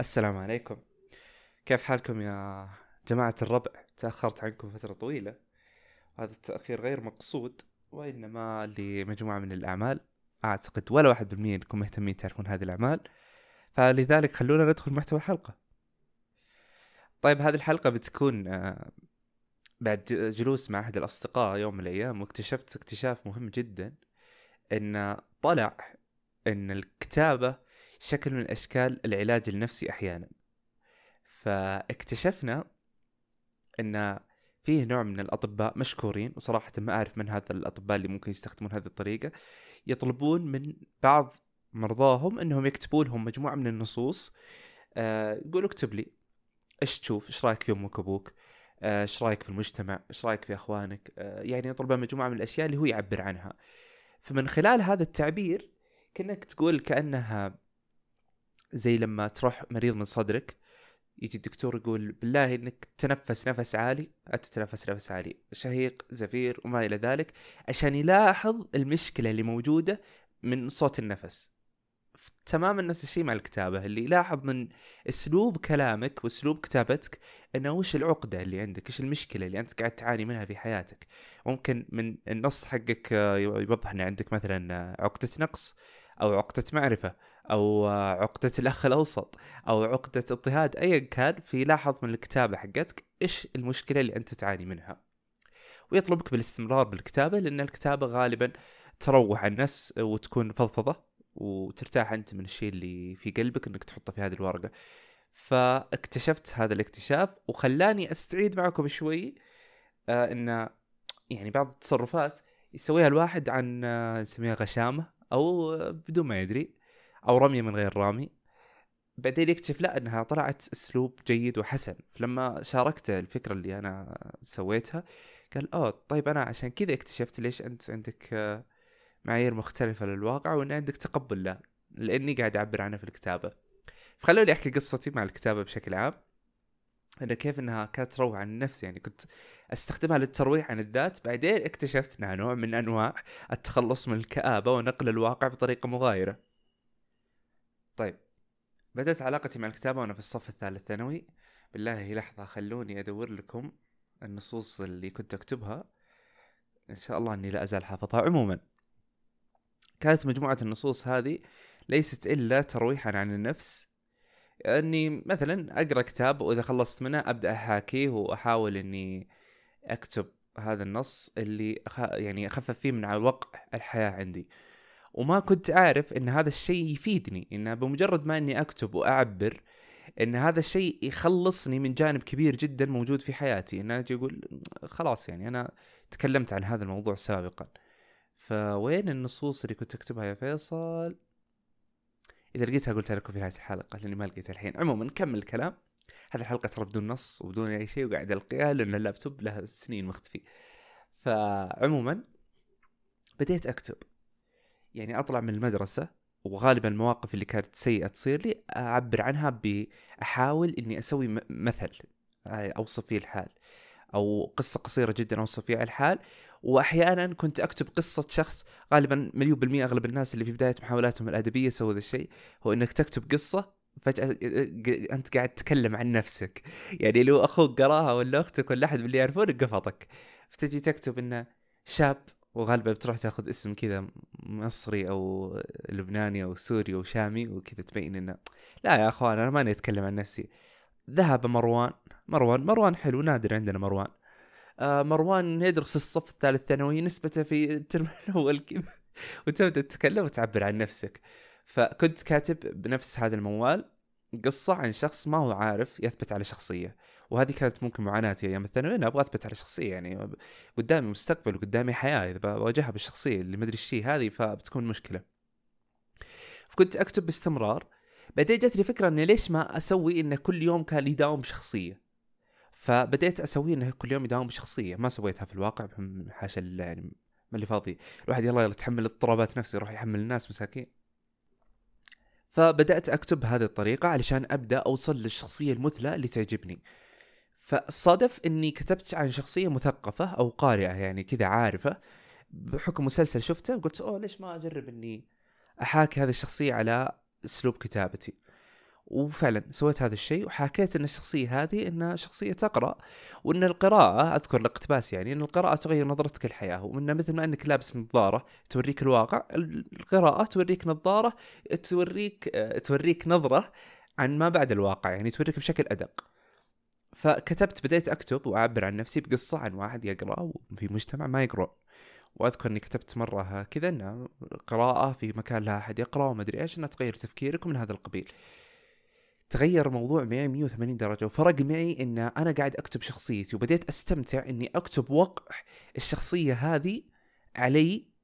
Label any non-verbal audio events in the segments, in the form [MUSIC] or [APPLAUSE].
السلام عليكم. كيف حالكم يا جماعة الربع؟ تأخرت عنكم فترة طويلة. هذا التأخير غير مقصود وإنما لمجموعة من الأعمال. أعتقد ولا واحد بالمية أنكم مهتمين تعرفون هذه الأعمال. فلذلك خلونا ندخل محتوى الحلقة. طيب هذه الحلقة بتكون آه، بعد جلوس مع أحد الأصدقاء يوم من الأيام واكتشفت اكتشاف مهم جدا أن طلع أن الكتابة شكل من أشكال العلاج النفسي أحيانا. فاكتشفنا أن فيه نوع من الأطباء مشكورين وصراحة ما أعرف من هذا الأطباء اللي ممكن يستخدمون هذه الطريقة يطلبون من بعض مرضاهم أنهم يكتبوا لهم مجموعة من النصوص آه يقولوا اكتب لي إيش تشوف؟ إيش رأيك في أمك وأبوك؟ آه، إيش رأيك في المجتمع؟ إيش رأيك في أخوانك؟ آه يعني يطلب مجموعة من الأشياء اللي هو يعبر عنها. فمن خلال هذا التعبير كأنك تقول كأنها زي لما تروح مريض من صدرك يجي الدكتور يقول بالله إنك تنفس نفس عالي. أنت تتنفس نفس عالي شهيق زفير وما إلى ذلك عشان يلاحظ المشكلة اللي موجودة من صوت النفس. تماما نفس الشيء مع الكتابة اللي يلاحظ من أسلوب كلامك وأسلوب كتابتك إنه وش العقدة اللي عندك إيش المشكلة اللي أنت قاعد تعاني منها في حياتك. ممكن من النص حقك آه، يوضح ان عندك مثلا آه، عقدة نقص. أو عقدة معرفة أو عقدة الأخ الأوسط أو عقدة اضطهاد ايا كان فيلاحظ من الكتابة حقتك إيش المشكلة اللي أنت تعاني منها. ويطلبك بالاستمرار بالكتابة لأن الكتابة غالبا تروح الناس وتكون فضفضة وترتاح أنت من الشيء اللي في قلبك إنك تحطه في هذه الورقة. فاكتشفت هذا الاكتشاف وخلاني أستعيد معكم شوي آه إن يعني بعض التصرفات يسويها الواحد عن آه نسميها غشامة. أو بدون ما يدري أو رمية من غير رامي. بعدين يكتشف لا إنها طلعت أسلوب جيد وحسن. فلما شاركته الفكرة اللي أنا سويتها قال أوه طيب أنا عشان كذا اكتشفت ليش أنت عندك آه، معايير مختلفة للواقع وإن عندك تقبل له لأني قاعد أعبر عنه في الكتابة. فخلوني أحكي قصتي مع الكتابة بشكل عام. انه كيف إنها كانت تروح عن النفس يعني كنت أستخدمها للترويح عن الذات بعدين اكتشفت إنها نوع من أنواع التخلص من الكآبة ونقل الواقع بطريقة مغايرة. طيب بدأت علاقتي مع الكتابة وأنا في الصف الثالث ثانوي. بالله لحظة خلوني أدور لكم النصوص اللي كنت أكتبها. إن شاء الله أني لا أزال حافظها. عموما كانت مجموعة النصوص هذه ليست إلا ترويحا عن النفس إني مثلا أقرأ كتاب وإذا خلصت منه أبدأ أحاكيه وأحاول إني أكتب هذا النص اللي أخ... يعني أخفف فيه من وقع الحياة عندي. وما كنت عارف إن هذا الشيء يفيدني إن بمجرد ما إني أكتب وأعبر إن هذا الشيء يخلصني من جانب كبير جدا موجود في حياتي. إن أجي أقول خلاص يعني أنا تكلمت عن هذا الموضوع سابقا. فوين النصوص اللي كنت أكتبها يا فيصل؟ إذا لقيتها قلتها لكم في نهاية الحلقة لأني ما لقيتها الحين. عموما نكمل الكلام. هذه الحلقة ترى بدون نص وبدون أي شيء وقاعد القيها لأن اللابتوب له سنين مختفي فعموما بديت أكتب. يعني أطلع من المدرسة وغالبا المواقف اللي كانت سيئة تصير لي أعبر عنها بأحاول إني أسوي مثل أوصف فيه الحال. أو قصة قصيرة جدا أوصف فيها الحال. وأحيانا كنت أكتب قصة شخص غالبا مليون بالمية أغلب الناس اللي في بداية محاولاتهم الأدبية سووا ذا الشيء هو إنك تكتب قصة فجأة أنت قاعد تتكلم عن نفسك. يعني لو أخوك قراها ولا أختك ولا أحد من اللي يعرفونك قفطك. فتجي تكتب إنه شاب وغالبا بتروح تأخذ اسم كذا مصري أو لبناني أو سوري أو شامي وكذا تبين إنه لا يا أخوان أنا ماني أتكلم عن نفسي. ذهب مروان مروان مروان حلو نادر عندنا مروان. آه مروان يدرس الصف الثالث ثانوي نسبته في الترم [LAUGHS] الأول كذا. وتبدأ تتكلم وتعبر عن نفسك. فكنت كاتب بنفس هذا الموال قصة عن شخص ما هو عارف يثبت على شخصية. وهذه كانت ممكن معاناتي أيام الثانوي أنا أبغى أثبت على شخصية يعني. قدامي مستقبل وقدامي حياة إذا بواجهها بالشخصية اللي أدري إيش هذه فبتكون مشكلة. فكنت أكتب باستمرار. بعدين جت لي فكرة إني ليش ما أسوي إنه كل يوم كان يداوم بشخصيه فبديت أسوي إنه كل يوم يداوم بشخصية. ما سويتها في الواقع حاشا يعني ما اللي فاضي. الواحد يلا يلا تحمل اضطرابات نفسه يروح يحمل الناس مساكين. فبدأت أكتب بهذه الطريقة علشان أبدأ أوصل للشخصية المثلى اللي تعجبني. فصادف إني كتبت عن شخصية مثقفة أو قارئة يعني كذا عارفة. بحكم مسلسل شفته قلت أوه ليش ما أجرب إني أحاكي هذه الشخصية على أسلوب كتابتي؟ وفعلا سويت هذا الشيء وحكيت إن الشخصية هذه انها شخصية تقرأ وإن القراءة أذكر الاقتباس يعني إن القراءة تغير نظرتك للحياة. وإن مثل ما إنك لابس نظارة توريك الواقع القراءة توريك نظارة توريك توريك نظرة عن ما بعد الواقع يعني توريك بشكل أدق. فكتبت بديت أكتب وأعبر عن نفسي بقصة عن واحد يقرأ في مجتمع ما يقرون وأذكر إني كتبت مرة كذا ان قراءة في مكان لا أحد يقرأ وما أدري إيش انها تغير تفكيرك ومن هذا القبيل. تغير الموضوع معي 180 درجة وفرق معي إن أنا قاعد أكتب شخصيتي وبديت أستمتع إني أكتب وقع الشخصية هذه علي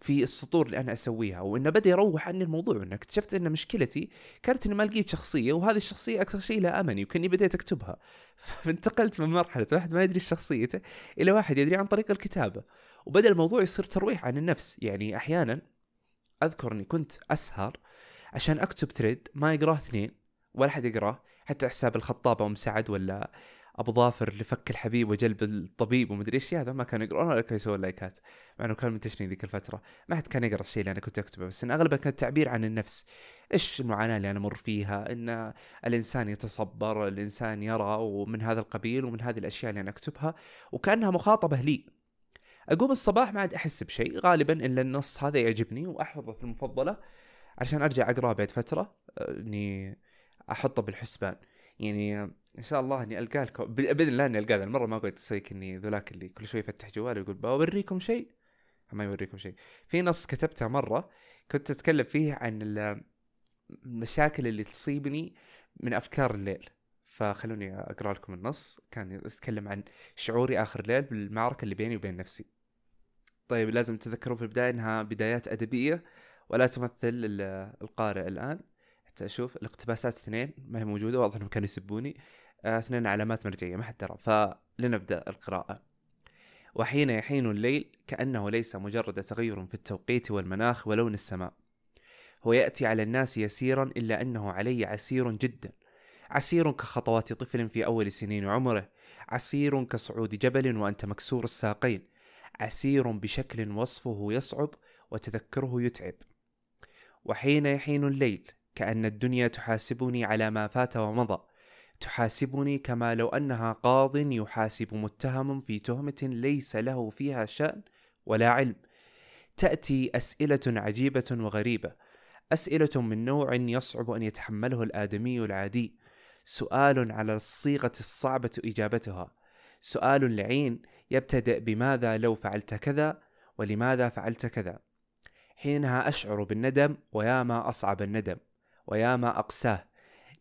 في السطور اللي أنا أسويها وإنه بدأ يروح عني الموضوع وإنه اكتشفت إن مشكلتي كانت إني ما لقيت شخصية وهذه الشخصية أكثر شيء لا أمني وكأني بديت أكتبها. [LAUGHS] فانتقلت من مرحلة واحد ما يدري شخصيته إلى واحد يدري عن طريق الكتابة وبدأ الموضوع يصير ترويح عن النفس. يعني أحيانا أذكر إني كنت أسهر عشان أكتب ثريد ما يقراه اثنين ولا حد يقراه حتى حساب الخطاب أم سعد ولا أبو ظافر اللي فك الحبيب وجلب الطبيب ومدري إيش هذا ما كانوا يقرون ولا كانوا يسوون لايكات مع إنه كان منتشرين ذيك الفترة. ما حد كان يقرأ الشيء اللي أنا كنت أكتبه بس إن اغلبها كان تعبير عن النفس. إيش المعاناة اللي أنا أمر فيها؟ إن الإنسان يتصبر الإنسان يرى ومن هذا القبيل ومن هذه الأشياء اللي أنا أكتبها وكأنها مخاطبة لي. أقوم الصباح ما عاد أحس بشيء غالبا إلا النص هذا يعجبني وأحفظه في المفضلة عشان أرجع أقرأه بعد فترة إني أحطه بالحسبان. يعني إن شاء الله إني ألقاه لكم بإذن الله إني ألقاه المره ما قلت أسوي إني ذولاك اللي كل شوي يفتح جواله ويقول بوريكم شيء؟ ما يوريكم شيء. في نص كتبته مرة كنت أتكلم فيه عن المشاكل اللي تصيبني من أفكار الليل. فخلوني أقرأ لكم النص. كان يتكلم عن شعوري آخر الليل بالمعركة اللي بيني وبين نفسي. طيب لازم تذكروا في البداية إنها بدايات أدبية ولا تمثل القارئ الآن. حتى أشوف الاقتباسات اثنين ما هي موجودة واضح إنهم كانوا يسبوني. آه، اثنين علامات مرجعية ما حد درى. فلنبدأ القراءة. وحين يحين الليل كأنه ليس مجرد تغير في التوقيت والمناخ ولون السماء. هو يأتي على الناس يسيرا إلا أنه علي عسير جدا. عسير كخطوات طفل في أول سنين عمره. عسير كصعود جبل وأنت مكسور الساقين. عسير بشكل وصفه يصعب وتذكره يتعب. وحين يحين الليل كأن الدنيا تحاسبني على ما فات ومضى. تحاسبني كما لو أنها قاض يحاسب متهم في تهمة ليس له فيها شأن ولا علم. تأتي أسئلة عجيبة وغريبة. أسئلة من نوع يصعب أن يتحمله الآدمي العادي. سؤال على الصيغة الصعبة إجابتها. سؤال لعين يبتدأ بماذا لو فعلت كذا ولماذا فعلت كذا. حينها أشعر بالندم ويا ما أصعب الندم. ويا ما أقساه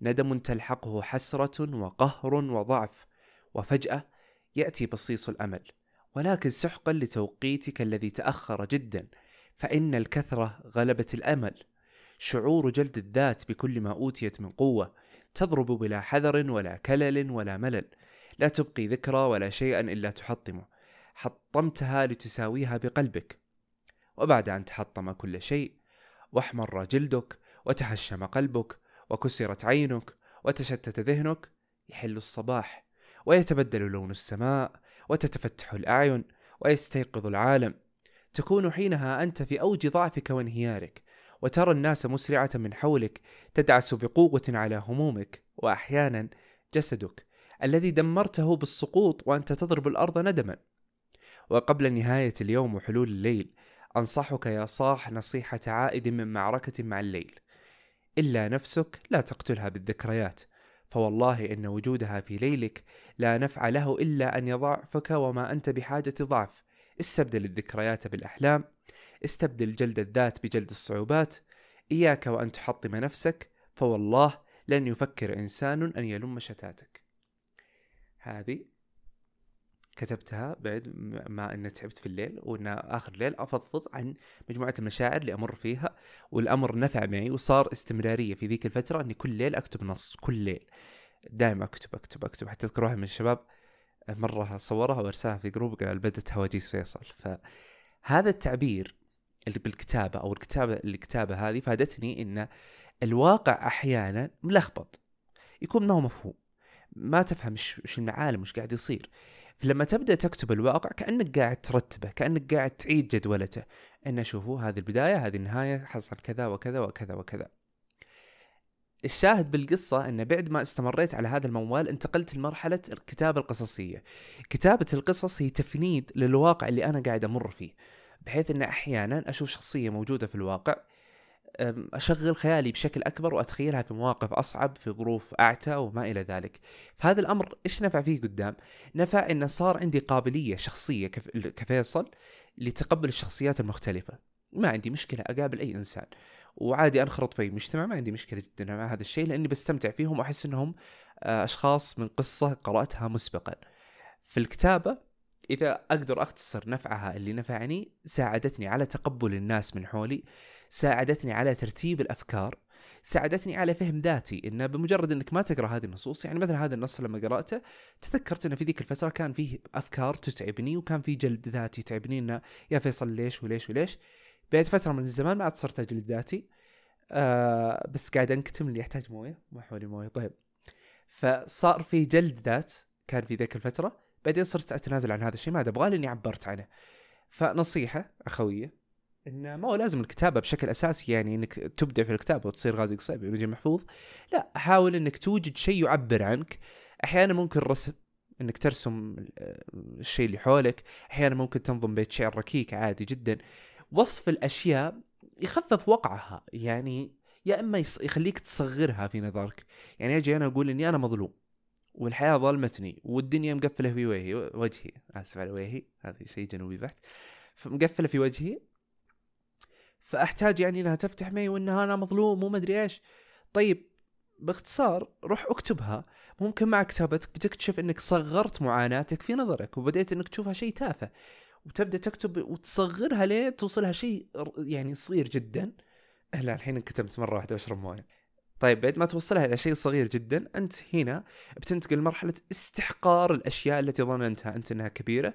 ندم تلحقه حسرة وقهر وضعف وفجأة يأتي بصيص الأمل. ولكن سحقا لتوقيتك الذي تأخر جدا فإن الكثرة غلبت الأمل. شعور جلد الذات بكل ما أوتيت من قوة تضرب بلا حذر ولا كلل ولا ملل. لا تبقي ذكرى ولا شيئا إلا تحطمه. حطمتها لتساويها بقلبك. وبعد أن تحطم كل شيء واحمر جلدك وتهشم قلبك وكسرت عينك وتشتت ذهنك يحل الصباح ويتبدل لون السماء وتتفتح الأعين ويستيقظ العالم. تكون حينها أنت في أوج ضعفك وانهيارك وترى الناس مسرعة من حولك تدعس بقوة على همومك وأحيانا جسدك الذي دمرته بالسقوط وأنت تضرب الأرض ندما. وقبل نهاية اليوم وحلول الليل أنصحك يا صاح نصيحة عائد من معركة مع الليل. إلا نفسك لا تقتلها بالذكريات فوالله إن وجودها في ليلك لا نفع له إلا أن يضعفك وما أنت بحاجة ضعف. استبدل الذكريات بالأحلام استبدل جلد الذات بجلد الصعوبات. إياك وأن تحطم نفسك فوالله لن يفكر إنسان أن يلم شتاتك. هذه كتبتها بعد ما اني تعبت في الليل وان آخر الليل أفضفض عن مجموعة المشاعر اللي أمر فيها والأمر نفع معي وصار استمرارية في ذيك الفترة إني كل ليل أكتب نص كل ليل. دائما أكتب أكتب أكتب حتى اذكر واحد من الشباب مرة صورها وارسلها في جروب قال بدت هواجيس فيصل. فهذا التعبير اللي بالكتابة أو الكتابة الكتابه هذه فادتني إن الواقع أحيانا ملخبط. يكون ما هو مفهوم. ما تفهم إيش المعالم وش قاعد يصير. فلما تبدأ تكتب الواقع كأنك قاعد ترتبه كأنك قاعد تعيد جدولته. ان شوفوا هذه البداية هذه النهاية حصل كذا وكذا وكذا وكذا. الشاهد بالقصة أن بعد ما استمريت على هذا الموال انتقلت لمرحلة الكتابة القصصية. كتابة القصص هي تفنيد للواقع اللي أنا قاعد أمر فيه بحيث أن أحيانا أشوف شخصية موجودة في الواقع أشغل خيالي بشكل أكبر وأتخيلها في مواقف أصعب في ظروف أعتى وما إلى ذلك. فهذا الأمر إيش نفع فيه قدام؟ نفع انه صار عندي قابلية شخصية كفيصل لتقبل الشخصيات المختلفة. ما عندي مشكلة أقابل أي إنسان. وعادي أنخرط في مجتمع ما عندي مشكلة جدا مع هذا الشيء لأني بستمتع فيهم وأحس إنهم آه، أشخاص من قصة قرأتها مسبقا. في الكتابة إذا أقدر أختصر نفعها اللي نفعني ساعدتني على تقبل الناس من حولي. ساعدتني على ترتيب الأفكار ساعدتني على فهم ذاتي انه بمجرد إنك ما تقرأ هذه النصوص يعني مثلا هذا النص لما قرأته تذكرت إنه في ذيك الفترة كان فيه أفكار تتعبني وكان في جلد ذاتي يتعبني إنه يا فيصل ليش وليش وليش؟ بعد فترة من الزمان ما عاد صرت أجلد ذاتي آه بس قاعد أنكتم اللي يحتاج موية؟ ما حولي موية. طيب. فصار في جلد ذات كان في ذيك الفترة بعدين صرت أتنازل عن هذا الشيء ما أبغاه لأني عبرت عنه. فنصيحة أخوية إنه ما هو لازم الكتابة بشكل أساسي يعني إنك تبدع في الكتابة وتصير غازي قصيبي ونجم محفوظ. لا حاول إنك توجد شيء يعبر عنك. أحيانا ممكن الرسم إنك ترسم الشيء اللي حولك. أحيانا ممكن تنظم بيت شعر ركيك عادي جدا. وصف الأشياء يخفف وقعها. يعني يا إما يخليك تصغرها في نظرك. يعني أجي أنا أقول إني أنا مظلوم والحياة ظلمتني والدنيا مقفلة في وجهي وجهي آسف على وجهي هذا شيء جنوبي بحت. فمقفلة في وجهي فأحتاج يعني إنها تفتح معي وانها أنا مظلوم وما أدري إيش. طيب باختصار روح اكتبها. ممكن مع كتابتك بتكتشف إنك صغرت معاناتك في نظرك وبديت إنك تشوفها شيء تافه وتبدأ تكتب وتصغرها لين توصلها شيء يعني صغير جدا. لا الحين انكتمت مرة واحدة واشرب مويه طيب بعد ما توصلها إلى شيء صغير جدا أنت هنا بتنتقل لمرحلة استحقار الأشياء التي ظننتها أنت إنها كبيرة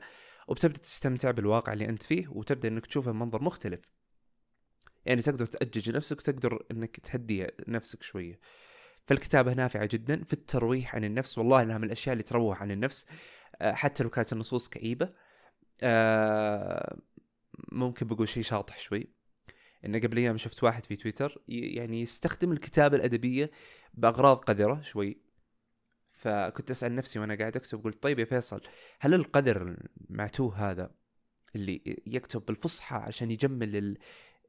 وبتبدأ تستمتع بالواقع اللي أنت فيه وتبدأ إنك تشوفه بمنظر مختلف. يعني تقدر تأجج نفسك وتقدر إنك تهدي نفسك شوية. فالكتابة نافعة جدا في الترويح عن النفس. والله إنها من الأشياء اللي تروح عن النفس. آه، حتى لو كانت النصوص كئيبة. آه، ممكن بقول شيء شاطح شوي. انه قبل أيام شفت واحد في تويتر يعني يستخدم الكتابة الأدبية بأغراض قذرة شوي. فكنت أسأل نفسي وأنا قاعد أكتب قلت طيب يا فيصل هل القذر المعتوه هذا اللي يكتب بالفصحى عشان يجمل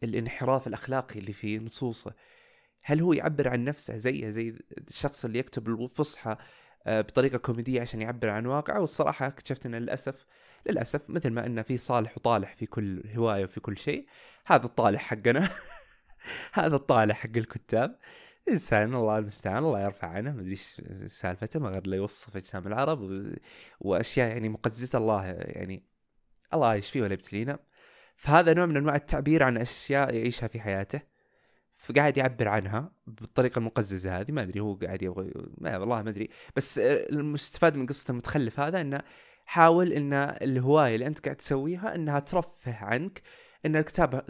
الانحراف الأخلاقي اللي في نصوصه. هل هو يعبر عن نفسه زيه زي الشخص اللي يكتب الفصحى آه، بطريقة كوميدية عشان يعبر عن واقعه؟ والصراحة اكتشفت أن للأسف للأسف مثل ما أن في صالح وطالح في كل هواية وفي كل شيء هذا الطالح حقنا. [LAUGHS] هذا الطالح حق الكتاب. إنسان الله المستعان الله يرفع عنه. ما أدري إيش سالفته ما غير لا يوصف أجسام العرب و... وأشياء يعني مقززة. الله يعني الله يشفيه ولا يبتلينا. فهذا نوع من أنواع التعبير عن أشياء يعيشها في حياته. فقاعد يعبر عنها بالطريقة المقززة هذه ما أدري هو قاعد يبغى ما والله ما أدري. بس المستفاد من قصة المتخلف هذا إنه حاول إن الهواية اللي أنت قاعد تسويها إنها ترفه عنك إن الكتابة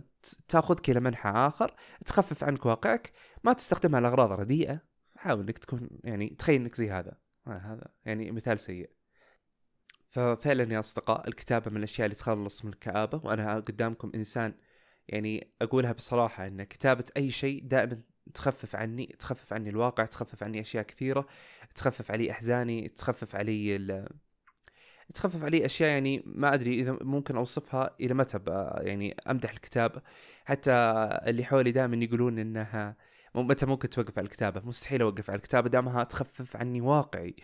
تاخذك إلى منحى آخر تخفف عنك واقعك ما تستخدمها لأغراض رديئة. حاول إنك تكون يعني تخيل إنك زي هذا. هذا يعني مثال سيء. ففعلا يا أصدقاء الكتابة من الأشياء اللي تخلص من الكآبة وأنا قدامكم إنسان يعني أقولها بصراحة إن كتابة أي شيء دائما تخفف عني تخفف عني الواقع تخفف عني أشياء كثيرة تخفف علي أحزاني تخفف علي ال... تخفف علي أشياء يعني ما أدري إذا ممكن أوصفها إلى متى يعني أمدح الكتابة. حتى اللي حولي دائما يقولون إنها متى ممكن توقف على الكتابة؟ مستحيل أوقف على الكتابة دامها تخفف عني واقعي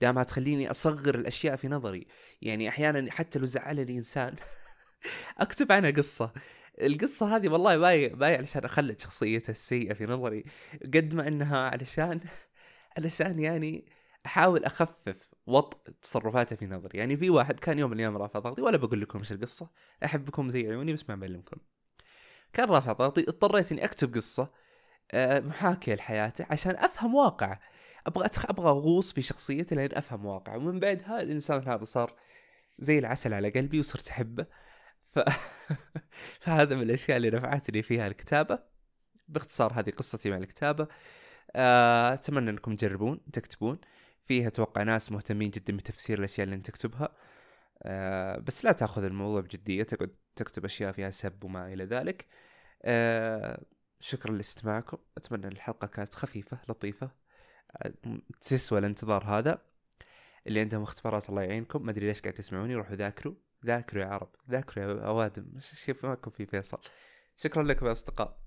دامها تخليني أصغر الأشياء في نظري. يعني أحيانا حتى لو زعلني إنسان [LAUGHS] أكتب عنها قصة. القصة هذه والله باي باي علشان أخلد شخصيته السيئة في نظري قد ما إنها علشان [LAUGHS] علشان يعني أحاول أخفف وطء تصرفاته في نظري. يعني في واحد كان يوم من الأيام رافع ضغطي ولا بقول لكم إيش القصة. أحبكم زي عيوني بس ما بعلمكم. كان رافع ضغطي اضطريت إني أكتب قصة آه، محاكيه لحياته عشان أفهم واقعه. أبغى أتخ... أبغى أغوص في شخصيته لين أفهم واقعه. ومن بعدها الإنسان هذا صار زي العسل على قلبي وصرت أحبه. ف... [LAUGHS] فهذا من الأشياء اللي نفعتني فيها الكتابه باختصار هذه قصتي مع الكتابة. آه، أتمنى أنكم تجربون تكتبون. فيها أتوقع ناس مهتمين جدا بتفسير الأشياء اللي أنت تكتبها. أه بس لا تأخذ الموضوع بجدية تقعد تكتب أشياء فيها سب وما إلى ذلك. أه شكرا لاستماعكم. أتمنى الحلقة كانت خفيفة لطيفة. تسوى الانتظار هذا. اللي عندهم اختبارات الله يعينكم. ما أدري ليش قاعد تسمعوني روحوا ذاكروا. ذاكروا يا عرب. ذاكروا يا اوادم [LAUGHS] شوف ماكم في فيصل. شكرا لكم يا أصدقاء.